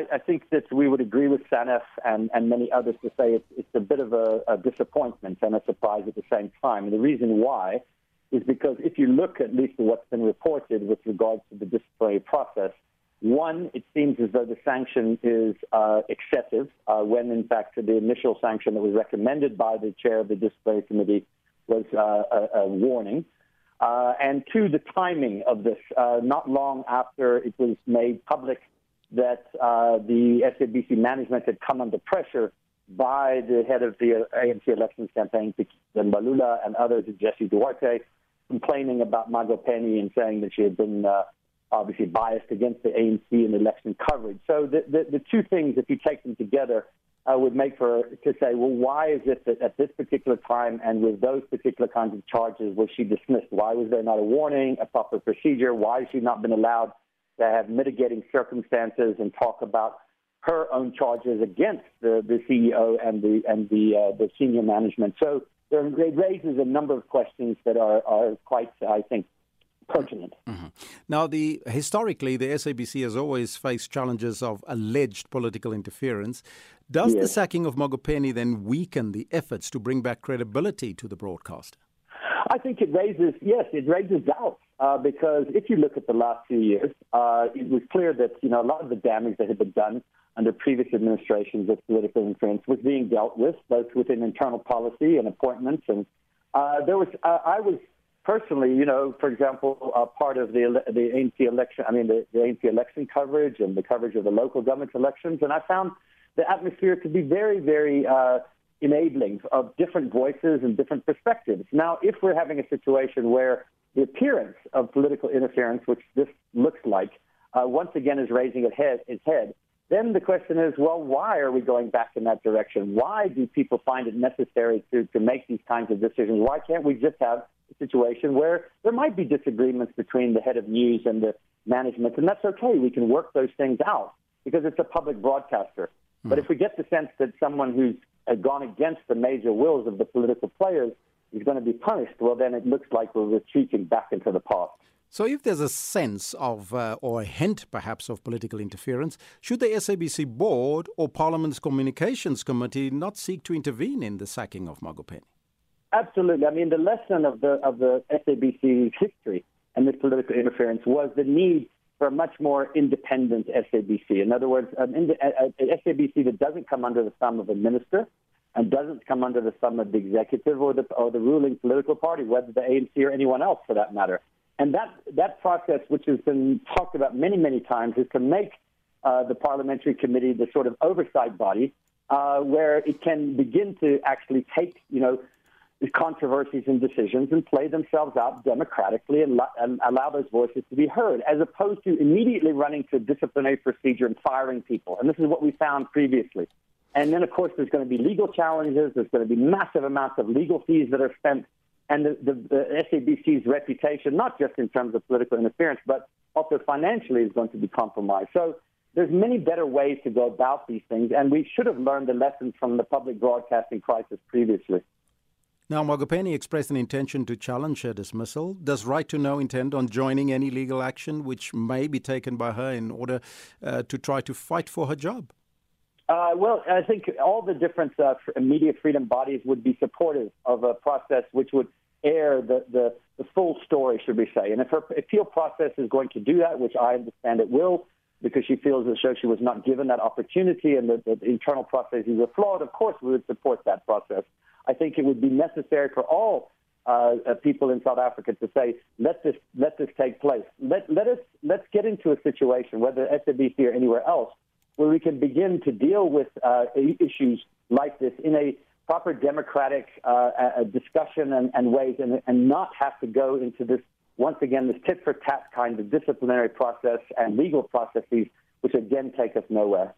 I, I think that we would agree with Sanef and, and many others to say it's, it's a bit of a, a disappointment and a surprise at the same time. And the reason why is because if you look at least at what's been reported with regards to the disciplinary process, one, it seems as though the sanction is uh, excessive, uh, when in fact the initial sanction that was recommended by the chair of the disciplinary committee was uh, a, a, warning. Uh, and two, the timing of this. Uh, not long after it was made public that uh, the SABC management had come under pressure by the head of the ANC elections campaign, Mbalula, and others, Jesse Duarte, complaining about Magopeni and saying that she had been uh, obviously biased against the ANC in election coverage. So the, the, the two things, if you take them together, uh, would make for to say, well, why is it that at this particular time and with those particular kinds of charges was she dismissed? Why was there not a warning, a proper procedure? Why has she not been allowed to have mitigating circumstances and talk about her own charges against the, the CEO and the and the uh, the senior management? So there, it raises a number of questions that are are quite, I think, pertinent. Mm-hmm. Now, the historically, the SABC has always faced challenges of alleged political interference. Does yes. the sacking of Magopeni then weaken the efforts to bring back credibility to the broadcaster? I think it raises, yes, it raises doubts uh, because if you look at the last few years, uh, it was clear that you know a lot of the damage that had been done under previous administrations of political influence was being dealt with, both within internal policy and appointments. And uh, there was, uh, I was personally, you know, for example, uh, part of the the ANC election, I mean, the, the ANC election coverage and the coverage of the local government elections, and I found the atmosphere to be very, very uh, enabling of different voices and different perspectives. Now, if we're having a situation where the appearance of political interference, which this looks like, uh, once again is raising its head, its head, then the question is, well, why are we going back in that direction? Why do people find it necessary to, to make these kinds of decisions? Why can't we just have a situation where there might be disagreements between the head of news and the management, and that's okay. We can work those things out because it's a public broadcaster. But if we get the sense that someone who's gone against the major wills of the political players is going to be punished, well, then it looks like we're retreating back into the past. So, if there's a sense of, uh, or a hint perhaps, of political interference, should the SABC board or Parliament's Communications Committee not seek to intervene in the sacking of Magopeni? Absolutely. I mean, the lesson of the of the SABC's history and this political interference was the need for a much more independent SABC. In other words, an, SABC that doesn't come under the thumb of a minister and doesn't come under the thumb of the executive or the or the ruling political party, whether the ANC or anyone else for that matter. And that, that process, which has been talked about many, many times, is to make uh, the parliamentary committee the sort of oversight body uh, where it can begin to actually take, you know, controversies and decisions and play themselves out democratically and, and, allow those voices to be heard, as opposed to immediately running to disciplinary procedure and firing people. And this is what we found previously. And then, of course, there's going to be legal challenges. There's going to be massive amounts of legal fees that are spent and the, the, the SABC's reputation, not just in terms of political interference, but also financially, is going to be compromised. So there's many better ways to go about these things, and we should have learned the lessons from the public broadcasting crisis previously. Now, Magopeni expressed an intention to challenge her dismissal. Does Right to Know intend on joining any legal action which may be taken by her in order uh, to try to fight for her job? Uh, well, I think all the different uh, media freedom bodies would be supportive of a process which would air the, the, the full story, should we say. And if her appeal process is going to do that, which I understand it will, because she feels though she was not given that opportunity and the, the internal processes are flawed, of course we would support that process. I think it would be necessary for all uh, uh, people in South Africa to say, let this let this take place. Let let us let's get into a situation, whether SABC or anywhere else, where we can begin to deal with uh, issues like this in a proper democratic uh, discussion and, and ways and, and not have to go into this, once again, this tit for tat kind of disciplinary process and legal processes, which again take us nowhere.